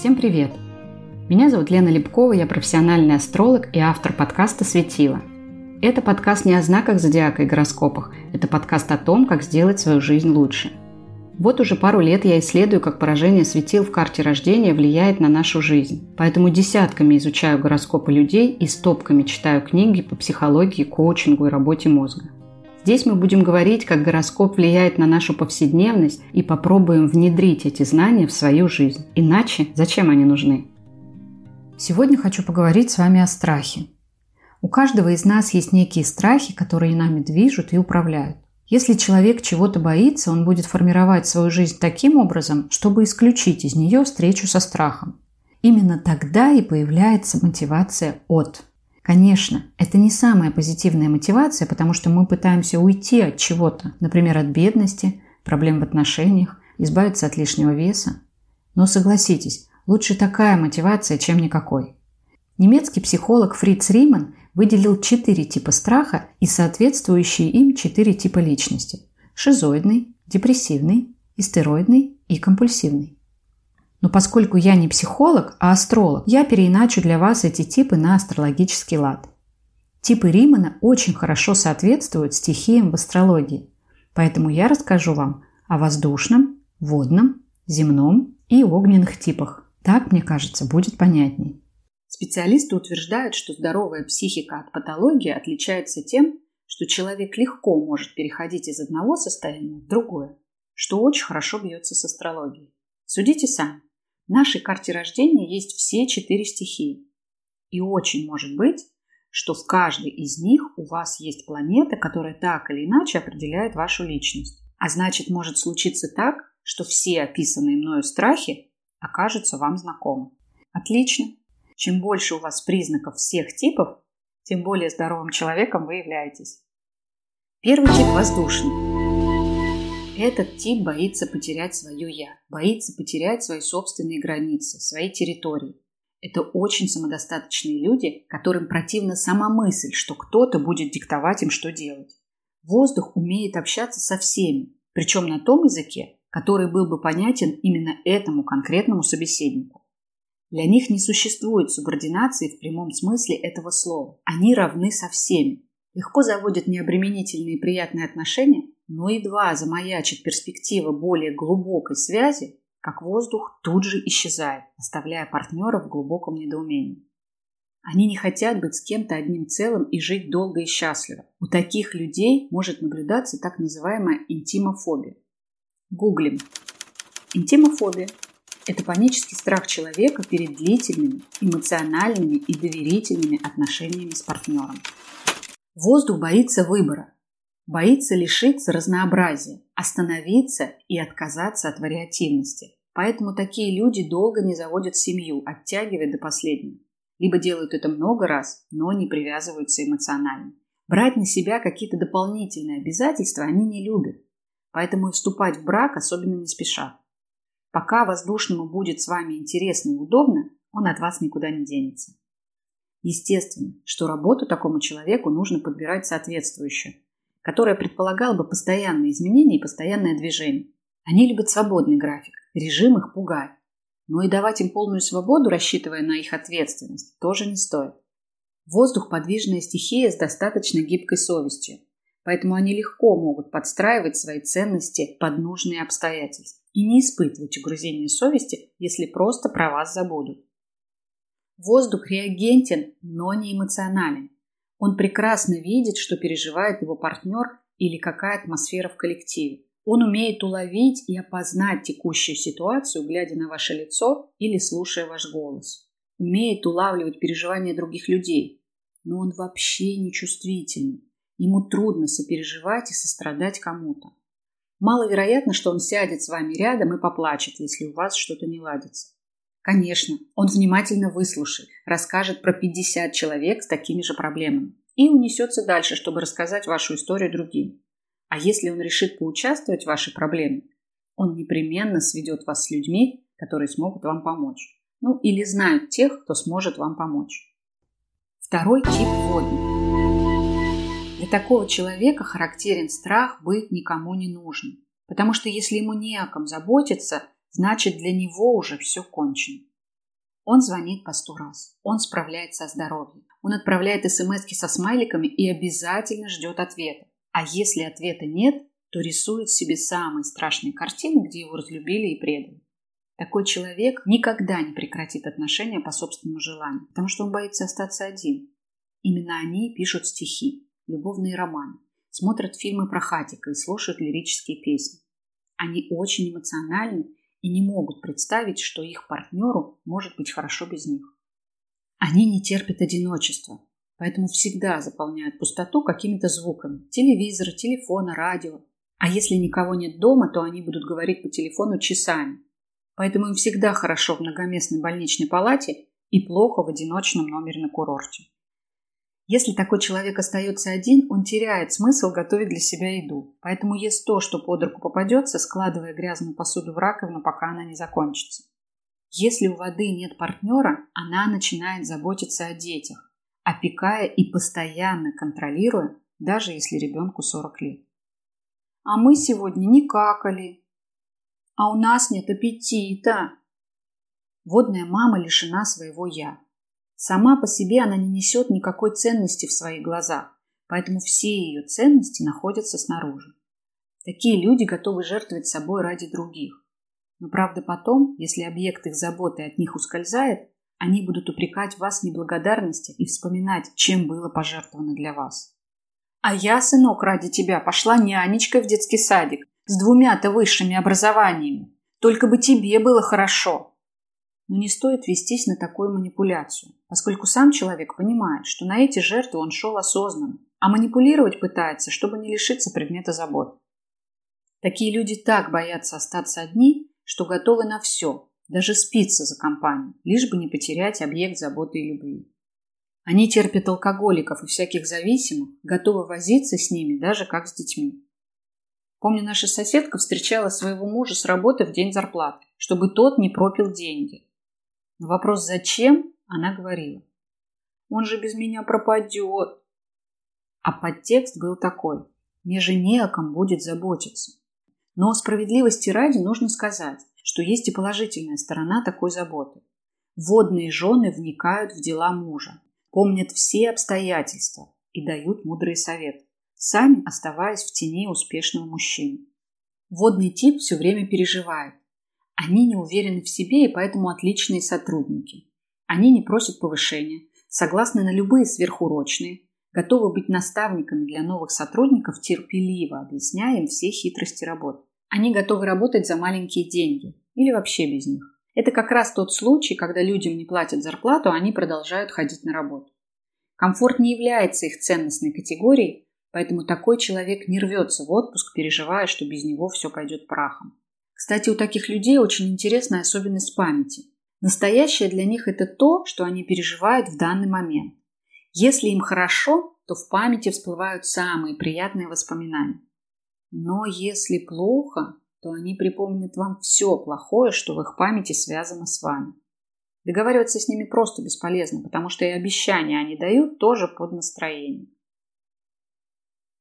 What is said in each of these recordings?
Всем привет! Меня зовут Лена Лепкова, я профессиональный астролог и автор подкаста «Светило». Это подкаст не о знаках зодиака и гороскопах, это подкаст о том, как сделать свою жизнь лучше. Вот уже пару лет я исследую, как поражение светил в карте рождения влияет на нашу жизнь. Поэтому десятками изучаю гороскопы людей и стопками читаю книги по психологии, коучингу и работе мозга. Здесь мы будем говорить, как гороскоп влияет на нашу повседневность и попробуем внедрить эти знания в свою жизнь. Иначе зачем они нужны? Сегодня хочу поговорить с вами о страхе. У каждого из нас есть некие страхи, которые нами движут и управляют. Если человек чего-то боится, он будет формировать свою жизнь таким образом, чтобы исключить из нее встречу со страхом. Именно тогда и появляется мотивация от – Конечно, это не самая позитивная мотивация, потому что мы пытаемся уйти от чего-то, например, от бедности, проблем в отношениях, избавиться от лишнего веса. Но согласитесь, лучше такая мотивация, чем никакой. Немецкий психолог Фриц Риман выделил четыре типа страха и соответствующие им четыре типа личности – шизоидный, депрессивный, истероидный и компульсивный. Но поскольку я не психолог, а астролог, я переиначу для вас эти типы на астрологический лад. Типы Римана очень хорошо соответствуют стихиям в астрологии, поэтому я расскажу вам о воздушном, водном, земном и огненных типах. Так, мне кажется, будет понятней. Специалисты утверждают, что здоровая психика от патологии отличается тем, что человек легко может переходить из одного состояния в другое, что очень хорошо бьется с астрологией. Судите сами. Нашей карте рождения есть все четыре стихии. И очень может быть, что в каждой из них у вас есть планета, которая так или иначе определяет вашу личность. А значит, может случиться так, что все описанные мною страхи окажутся вам знакомы. Отлично. Чем больше у вас признаков всех типов, тем более здоровым человеком вы являетесь. Первый тип воздушный. Этот тип боится потерять свое «я», боится потерять свои собственные границы, свои территории. Это очень самодостаточные люди, которым противна сама мысль, что кто-то будет диктовать им, что делать. Воздух умеет общаться со всеми, причем на том языке, который был бы понятен именно этому конкретному собеседнику. Для них не существует субординации в прямом смысле этого слова. Они равны со всеми. Легко заводят необременительные и приятные отношения, но едва замаячит перспектива более глубокой связи, как воздух тут же исчезает, оставляя партнера в глубоком недоумении. Они не хотят быть с кем-то одним целым и жить долго и счастливо. У таких людей может наблюдаться так называемая интимофобия. Гуглим. Интимофобия – это панический страх человека перед длительными, эмоциональными и доверительными отношениями с партнером. Воздух боится выбора, боится лишиться разнообразия, остановиться и отказаться от вариативности. Поэтому такие люди долго не заводят семью, оттягивая до последнего. Либо делают это много раз, но не привязываются эмоционально. Брать на себя какие-то дополнительные обязательства они не любят. Поэтому и вступать в брак особенно не спешат. Пока воздушному будет с вами интересно и удобно, он от вас никуда не денется. Естественно, что работу такому человеку нужно подбирать соответствующую, которая предполагала бы постоянные изменения и постоянное движение. Они любят свободный график, режим их пугает. Но и давать им полную свободу, рассчитывая на их ответственность, тоже не стоит. Воздух – подвижная стихия с достаточно гибкой совестью, поэтому они легко могут подстраивать свои ценности под нужные обстоятельства и не испытывать угрызения совести, если просто про вас забудут. Воздух реагентен, но не эмоционален. Он прекрасно видит, что переживает его партнер или какая атмосфера в коллективе. Он умеет уловить и опознать текущую ситуацию, глядя на ваше лицо или слушая ваш голос. Умеет улавливать переживания других людей. Но он вообще не чувствительный. Ему трудно сопереживать и сострадать кому-то. Маловероятно, что он сядет с вами рядом и поплачет, если у вас что-то не ладится. Конечно, он внимательно выслушает, расскажет про 50 человек с такими же проблемами и унесется дальше, чтобы рассказать вашу историю другим. А если он решит поучаствовать в вашей проблеме, он непременно сведет вас с людьми, которые смогут вам помочь. Ну, или знают тех, кто сможет вам помочь. Второй тип водный. Для такого человека характерен страх быть никому не нужным. Потому что если ему не о ком заботиться, значит для него уже все кончено. Он звонит по сто раз. Он справляется о здоровье. Он отправляет смс со смайликами и обязательно ждет ответа. А если ответа нет, то рисует себе самые страшные картины, где его разлюбили и предали. Такой человек никогда не прекратит отношения по собственному желанию, потому что он боится остаться один. Именно они пишут стихи, любовные романы, смотрят фильмы про хатика и слушают лирические песни. Они очень эмоциональны и не могут представить, что их партнеру может быть хорошо без них. Они не терпят одиночества, поэтому всегда заполняют пустоту какими-то звуками – телевизора, телефона, радио. А если никого нет дома, то они будут говорить по телефону часами. Поэтому им всегда хорошо в многоместной больничной палате и плохо в одиночном номере на курорте. Если такой человек остается один, он теряет смысл готовить для себя еду, поэтому ест то, что под руку попадется, складывая грязную посуду в раковину, пока она не закончится. Если у воды нет партнера, она начинает заботиться о детях, опекая и постоянно контролируя, даже если ребенку 40 лет. А мы сегодня не какали. А у нас нет аппетита. Водная мама лишена своего «я». Сама по себе она не несет никакой ценности в своих глазах, поэтому все ее ценности находятся снаружи. Такие люди готовы жертвовать собой ради других. Но правда потом, если объект их заботы от них ускользает, они будут упрекать вас в неблагодарности и вспоминать, чем было пожертвовано для вас. А я, сынок, ради тебя пошла нянечкой в детский садик с двумя-то высшими образованиями. Только бы тебе было хорошо. Но не стоит вестись на такую манипуляцию, поскольку сам человек понимает, что на эти жертвы он шел осознанно, а манипулировать пытается, чтобы не лишиться предмета забот. Такие люди так боятся остаться одни, что готовы на все, даже спиться за компанию, лишь бы не потерять объект заботы и любви. Они терпят алкоголиков и всяких зависимых, готовы возиться с ними даже как с детьми. Помню, наша соседка встречала своего мужа с работы в день зарплаты, чтобы тот не пропил деньги. На вопрос «зачем?» она говорила. «Он же без меня пропадет». А подтекст был такой. «Мне же не о ком будет заботиться». Но справедливости ради нужно сказать, что есть и положительная сторона такой заботы. Водные жены вникают в дела мужа, помнят все обстоятельства и дают мудрые советы, сами оставаясь в тени успешного мужчины. Водный тип все время переживает, они не уверены в себе и поэтому отличные сотрудники. Они не просят повышения, согласны на любые сверхурочные, готовы быть наставниками для новых сотрудников, терпеливо объясняя им все хитрости работы. Они готовы работать за маленькие деньги или вообще без них. Это как раз тот случай, когда людям не платят зарплату, а они продолжают ходить на работу. Комфорт не является их ценностной категорией, поэтому такой человек не рвется в отпуск, переживая, что без него все пойдет прахом. Кстати, у таких людей очень интересная особенность памяти. Настоящее для них это то, что они переживают в данный момент. Если им хорошо, то в памяти всплывают самые приятные воспоминания. Но если плохо, то они припомнят вам все плохое, что в их памяти связано с вами. Договариваться с ними просто бесполезно, потому что и обещания они дают тоже под настроение.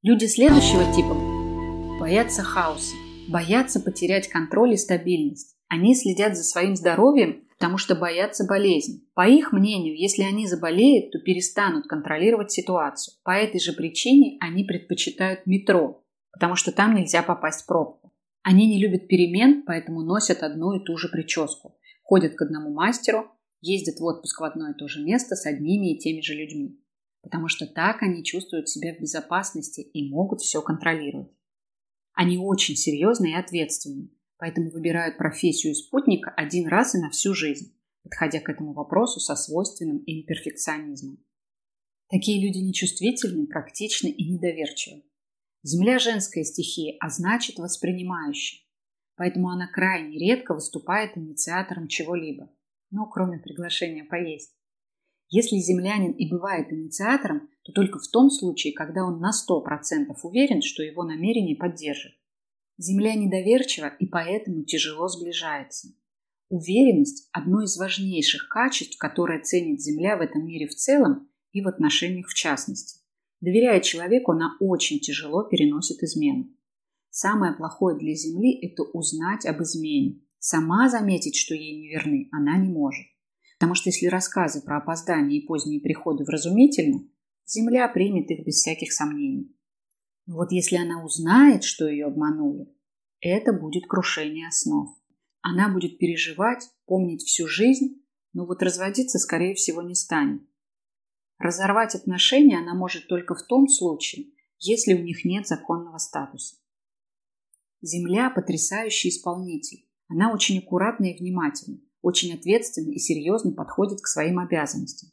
Люди следующего типа боятся хаоса боятся потерять контроль и стабильность. Они следят за своим здоровьем, потому что боятся болезни. По их мнению, если они заболеют, то перестанут контролировать ситуацию. По этой же причине они предпочитают метро, потому что там нельзя попасть в пробку. Они не любят перемен, поэтому носят одну и ту же прическу. Ходят к одному мастеру, ездят в отпуск в одно и то же место с одними и теми же людьми. Потому что так они чувствуют себя в безопасности и могут все контролировать. Они очень серьезны и ответственны, поэтому выбирают профессию спутника один раз и на всю жизнь, подходя к этому вопросу со свойственным им перфекционизмом. Такие люди нечувствительны, практичны и недоверчивы. Земля – женская стихия, а значит воспринимающая. Поэтому она крайне редко выступает инициатором чего-либо, ну, кроме приглашения поесть. Если землянин и бывает инициатором, то только в том случае, когда он на 100% уверен, что его намерение поддержит. Земля недоверчива и поэтому тяжело сближается. Уверенность – одно из важнейших качеств, которое ценит Земля в этом мире в целом и в отношениях в частности. Доверяя человеку, она очень тяжело переносит измену. Самое плохое для Земли – это узнать об измене. Сама заметить, что ей неверны, она не может Потому что если рассказы про опоздание и поздние приходы вразумительны, Земля примет их без всяких сомнений. Но вот если она узнает, что ее обманули, это будет крушение основ. Она будет переживать, помнить всю жизнь, но вот разводиться, скорее всего, не станет. Разорвать отношения она может только в том случае, если у них нет законного статуса. Земля – потрясающий исполнитель. Она очень аккуратна и внимательна, очень ответственно и серьезно подходит к своим обязанностям.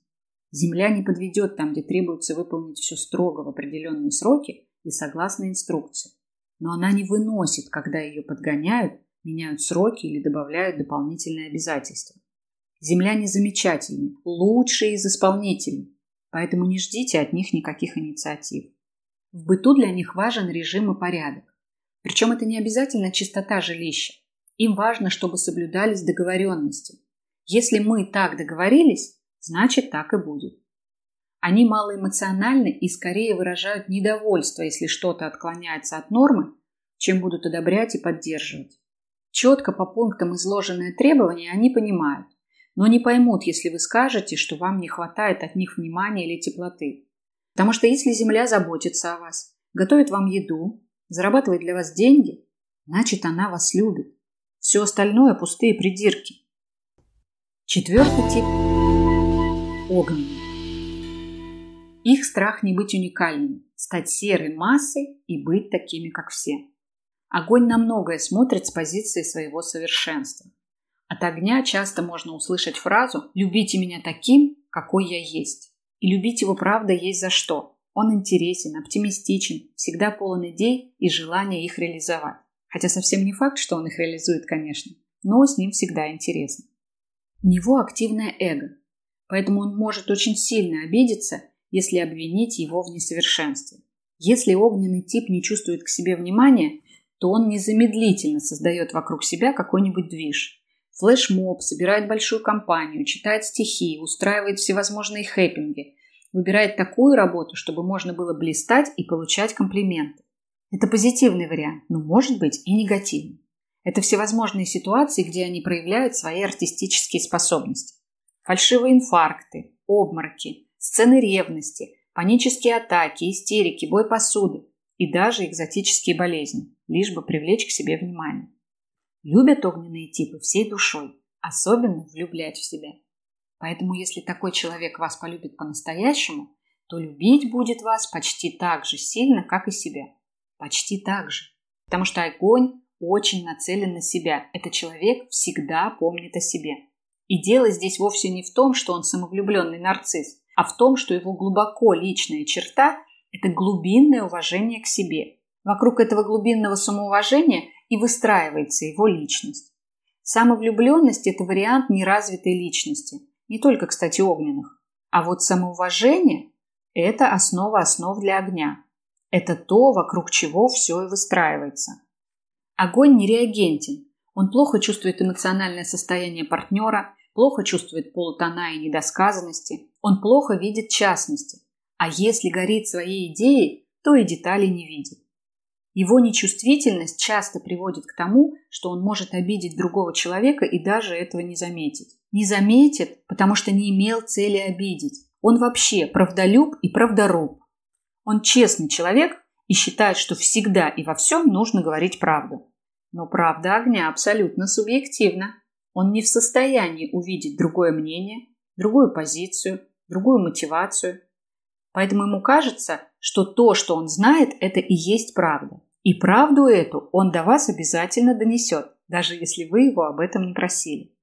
Земля не подведет там, где требуется выполнить все строго в определенные сроки и согласно инструкции. Но она не выносит, когда ее подгоняют, меняют сроки или добавляют дополнительные обязательства. Земля незамечательный, лучший из исполнителей, поэтому не ждите от них никаких инициатив. В быту для них важен режим и порядок. Причем это не обязательно чистота жилища. Им важно, чтобы соблюдались договоренности. Если мы так договорились, значит так и будет. Они малоэмоциональны и скорее выражают недовольство, если что-то отклоняется от нормы, чем будут одобрять и поддерживать. Четко по пунктам изложенные требования они понимают, но не поймут, если вы скажете, что вам не хватает от них внимания или теплоты. Потому что если Земля заботится о вас, готовит вам еду, зарабатывает для вас деньги, значит, она вас любит. Все остальное – пустые придирки. Четвертый тип – огненный. Их страх не быть уникальными, стать серой массой и быть такими, как все. Огонь на многое смотрит с позиции своего совершенства. От огня часто можно услышать фразу «любите меня таким, какой я есть». И любить его правда есть за что. Он интересен, оптимистичен, всегда полон идей и желания их реализовать. Хотя совсем не факт, что он их реализует, конечно, но с ним всегда интересно. У него активное эго, поэтому он может очень сильно обидеться, если обвинить его в несовершенстве. Если огненный тип не чувствует к себе внимания, то он незамедлительно создает вокруг себя какой-нибудь движ. Флешмоб, собирает большую компанию, читает стихи, устраивает всевозможные хэппинги, Выбирает такую работу, чтобы можно было блистать и получать комплименты. Это позитивный вариант, но может быть и негативный. Это всевозможные ситуации, где они проявляют свои артистические способности. Фальшивые инфаркты, обмороки, сцены ревности, панические атаки, истерики, бой посуды и даже экзотические болезни, лишь бы привлечь к себе внимание. Любят огненные типы всей душой, особенно влюблять в себя. Поэтому если такой человек вас полюбит по-настоящему, то любить будет вас почти так же сильно, как и себя. Почти так же. Потому что огонь очень нацелен на себя. Этот человек всегда помнит о себе. И дело здесь вовсе не в том, что он самовлюбленный нарцисс, а в том, что его глубоко личная черта – это глубинное уважение к себе. Вокруг этого глубинного самоуважения и выстраивается его личность. Самовлюбленность – это вариант неразвитой личности – не только, кстати, огненных. А вот самоуважение – это основа основ для огня. Это то, вокруг чего все и выстраивается. Огонь не реагентен. Он плохо чувствует эмоциональное состояние партнера, плохо чувствует полутона и недосказанности, он плохо видит частности. А если горит своей идеей, то и детали не видит. Его нечувствительность часто приводит к тому, что он может обидеть другого человека и даже этого не заметить. Не заметит, потому что не имел цели обидеть. Он вообще правдолюб и правдоруб. Он честный человек и считает, что всегда и во всем нужно говорить правду. Но правда огня абсолютно субъективна. Он не в состоянии увидеть другое мнение, другую позицию, другую мотивацию. Поэтому ему кажется, что то, что он знает, это и есть правда. И правду эту он до вас обязательно донесет, даже если вы его об этом не просили.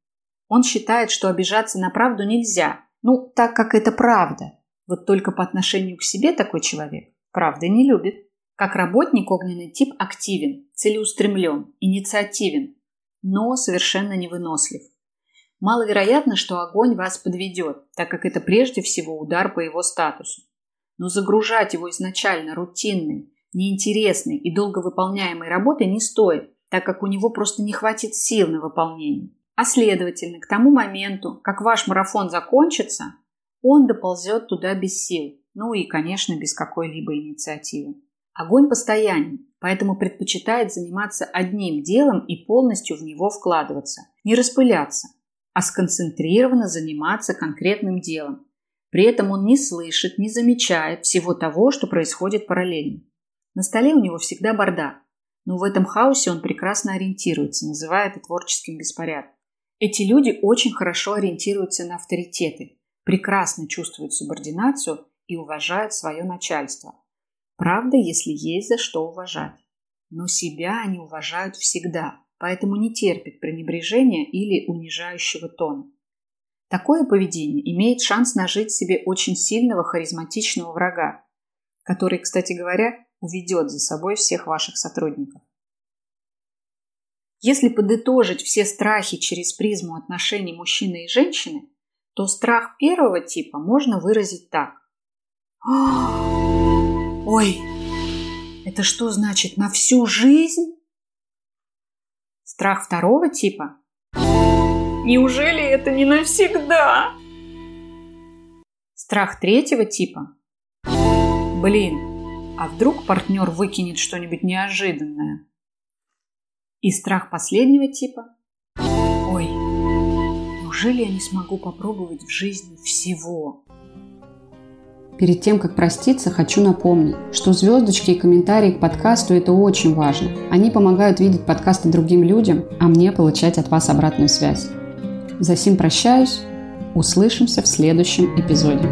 Он считает, что обижаться на правду нельзя, ну, так как это правда. Вот только по отношению к себе такой человек правды не любит. Как работник огненный тип активен, целеустремлен, инициативен, но совершенно невынослив. Маловероятно, что огонь вас подведет, так как это прежде всего удар по его статусу. Но загружать его изначально рутинной, неинтересной и долго выполняемой работой не стоит, так как у него просто не хватит сил на выполнение. А следовательно, к тому моменту, как ваш марафон закончится, он доползет туда без сил, ну и, конечно, без какой-либо инициативы. Огонь постоянен, поэтому предпочитает заниматься одним делом и полностью в него вкладываться, не распыляться. а сконцентрированно заниматься конкретным делом. При этом он не слышит, не замечает всего того, что происходит параллельно. На столе у него всегда бардак, но в этом хаосе он прекрасно ориентируется, называя это творческим беспорядком. Эти люди очень хорошо ориентируются на авторитеты, прекрасно чувствуют субординацию и уважают свое начальство. Правда, если есть за что уважать. Но себя они уважают всегда, поэтому не терпят пренебрежения или унижающего тона. Такое поведение имеет шанс нажить себе очень сильного харизматичного врага, который, кстати говоря, уведет за собой всех ваших сотрудников. Если подытожить все страхи через призму отношений мужчины и женщины, то страх первого типа можно выразить так. Ой, это что значит на всю жизнь? Страх второго типа? Неужели это не навсегда? Страх третьего типа? Блин, а вдруг партнер выкинет что-нибудь неожиданное? И страх последнего типа? Ой, неужели я не смогу попробовать в жизни всего? Перед тем, как проститься, хочу напомнить, что звездочки и комментарии к подкасту – это очень важно. Они помогают видеть подкасты другим людям, а мне получать от вас обратную связь. За сим прощаюсь. Услышимся в следующем эпизоде.